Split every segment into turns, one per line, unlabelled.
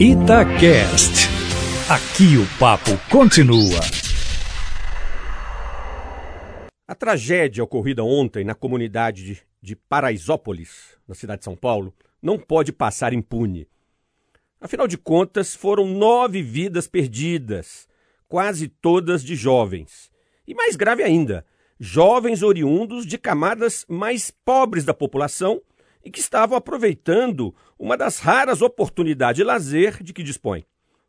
Itacast. Aqui o papo continua.
A tragédia ocorrida ontem na comunidade de, de Paraisópolis, na cidade de São Paulo, não pode passar impune. Afinal de contas, foram nove vidas perdidas, quase todas de jovens. E mais grave ainda, jovens oriundos de camadas mais pobres da população e que estavam aproveitando uma das raras oportunidades de lazer de que dispõe.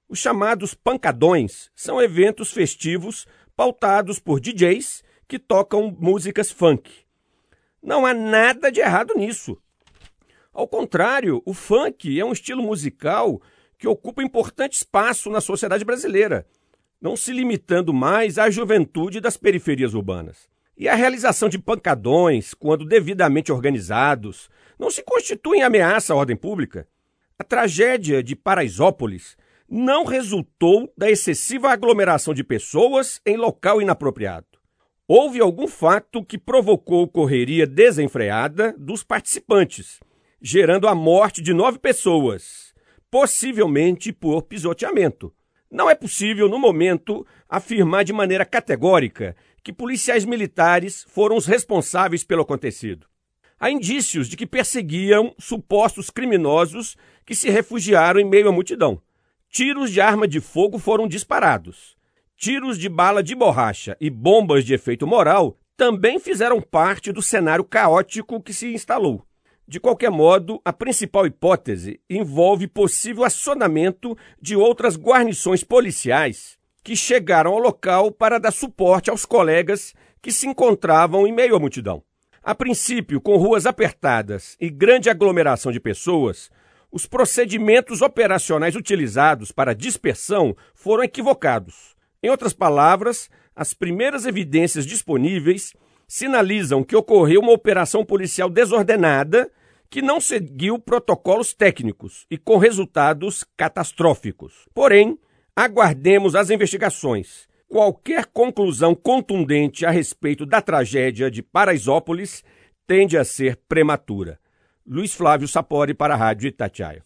Os chamados pancadões são eventos festivos pautados por DJs que tocam músicas funk. Não há nada de errado nisso. Ao contrário, o funk é um estilo musical que ocupa importante espaço na sociedade brasileira, não se limitando mais à juventude das periferias urbanas. E a realização de pancadões, quando devidamente organizados, não se constituem ameaça à ordem pública. A tragédia de Paraisópolis não resultou da excessiva aglomeração de pessoas em local inapropriado. Houve algum fato que provocou correria desenfreada dos participantes, gerando a morte de nove pessoas, possivelmente por pisoteamento. Não é possível, no momento, afirmar de maneira categórica que policiais militares foram os responsáveis pelo acontecido. Há indícios de que perseguiam supostos criminosos que se refugiaram em meio à multidão. Tiros de arma de fogo foram disparados. Tiros de bala de borracha e bombas de efeito moral também fizeram parte do cenário caótico que se instalou. De qualquer modo, a principal hipótese envolve possível acionamento de outras guarnições policiais que chegaram ao local para dar suporte aos colegas que se encontravam em meio à multidão. A princípio, com ruas apertadas e grande aglomeração de pessoas, os procedimentos operacionais utilizados para dispersão foram equivocados. Em outras palavras, as primeiras evidências disponíveis sinalizam que ocorreu uma operação policial desordenada que não seguiu protocolos técnicos e com resultados catastróficos. Porém, aguardemos as investigações Qualquer conclusão contundente a respeito da tragédia de Paraisópolis tende a ser prematura. Luiz Flávio Sapori para a Rádio Itatiaia.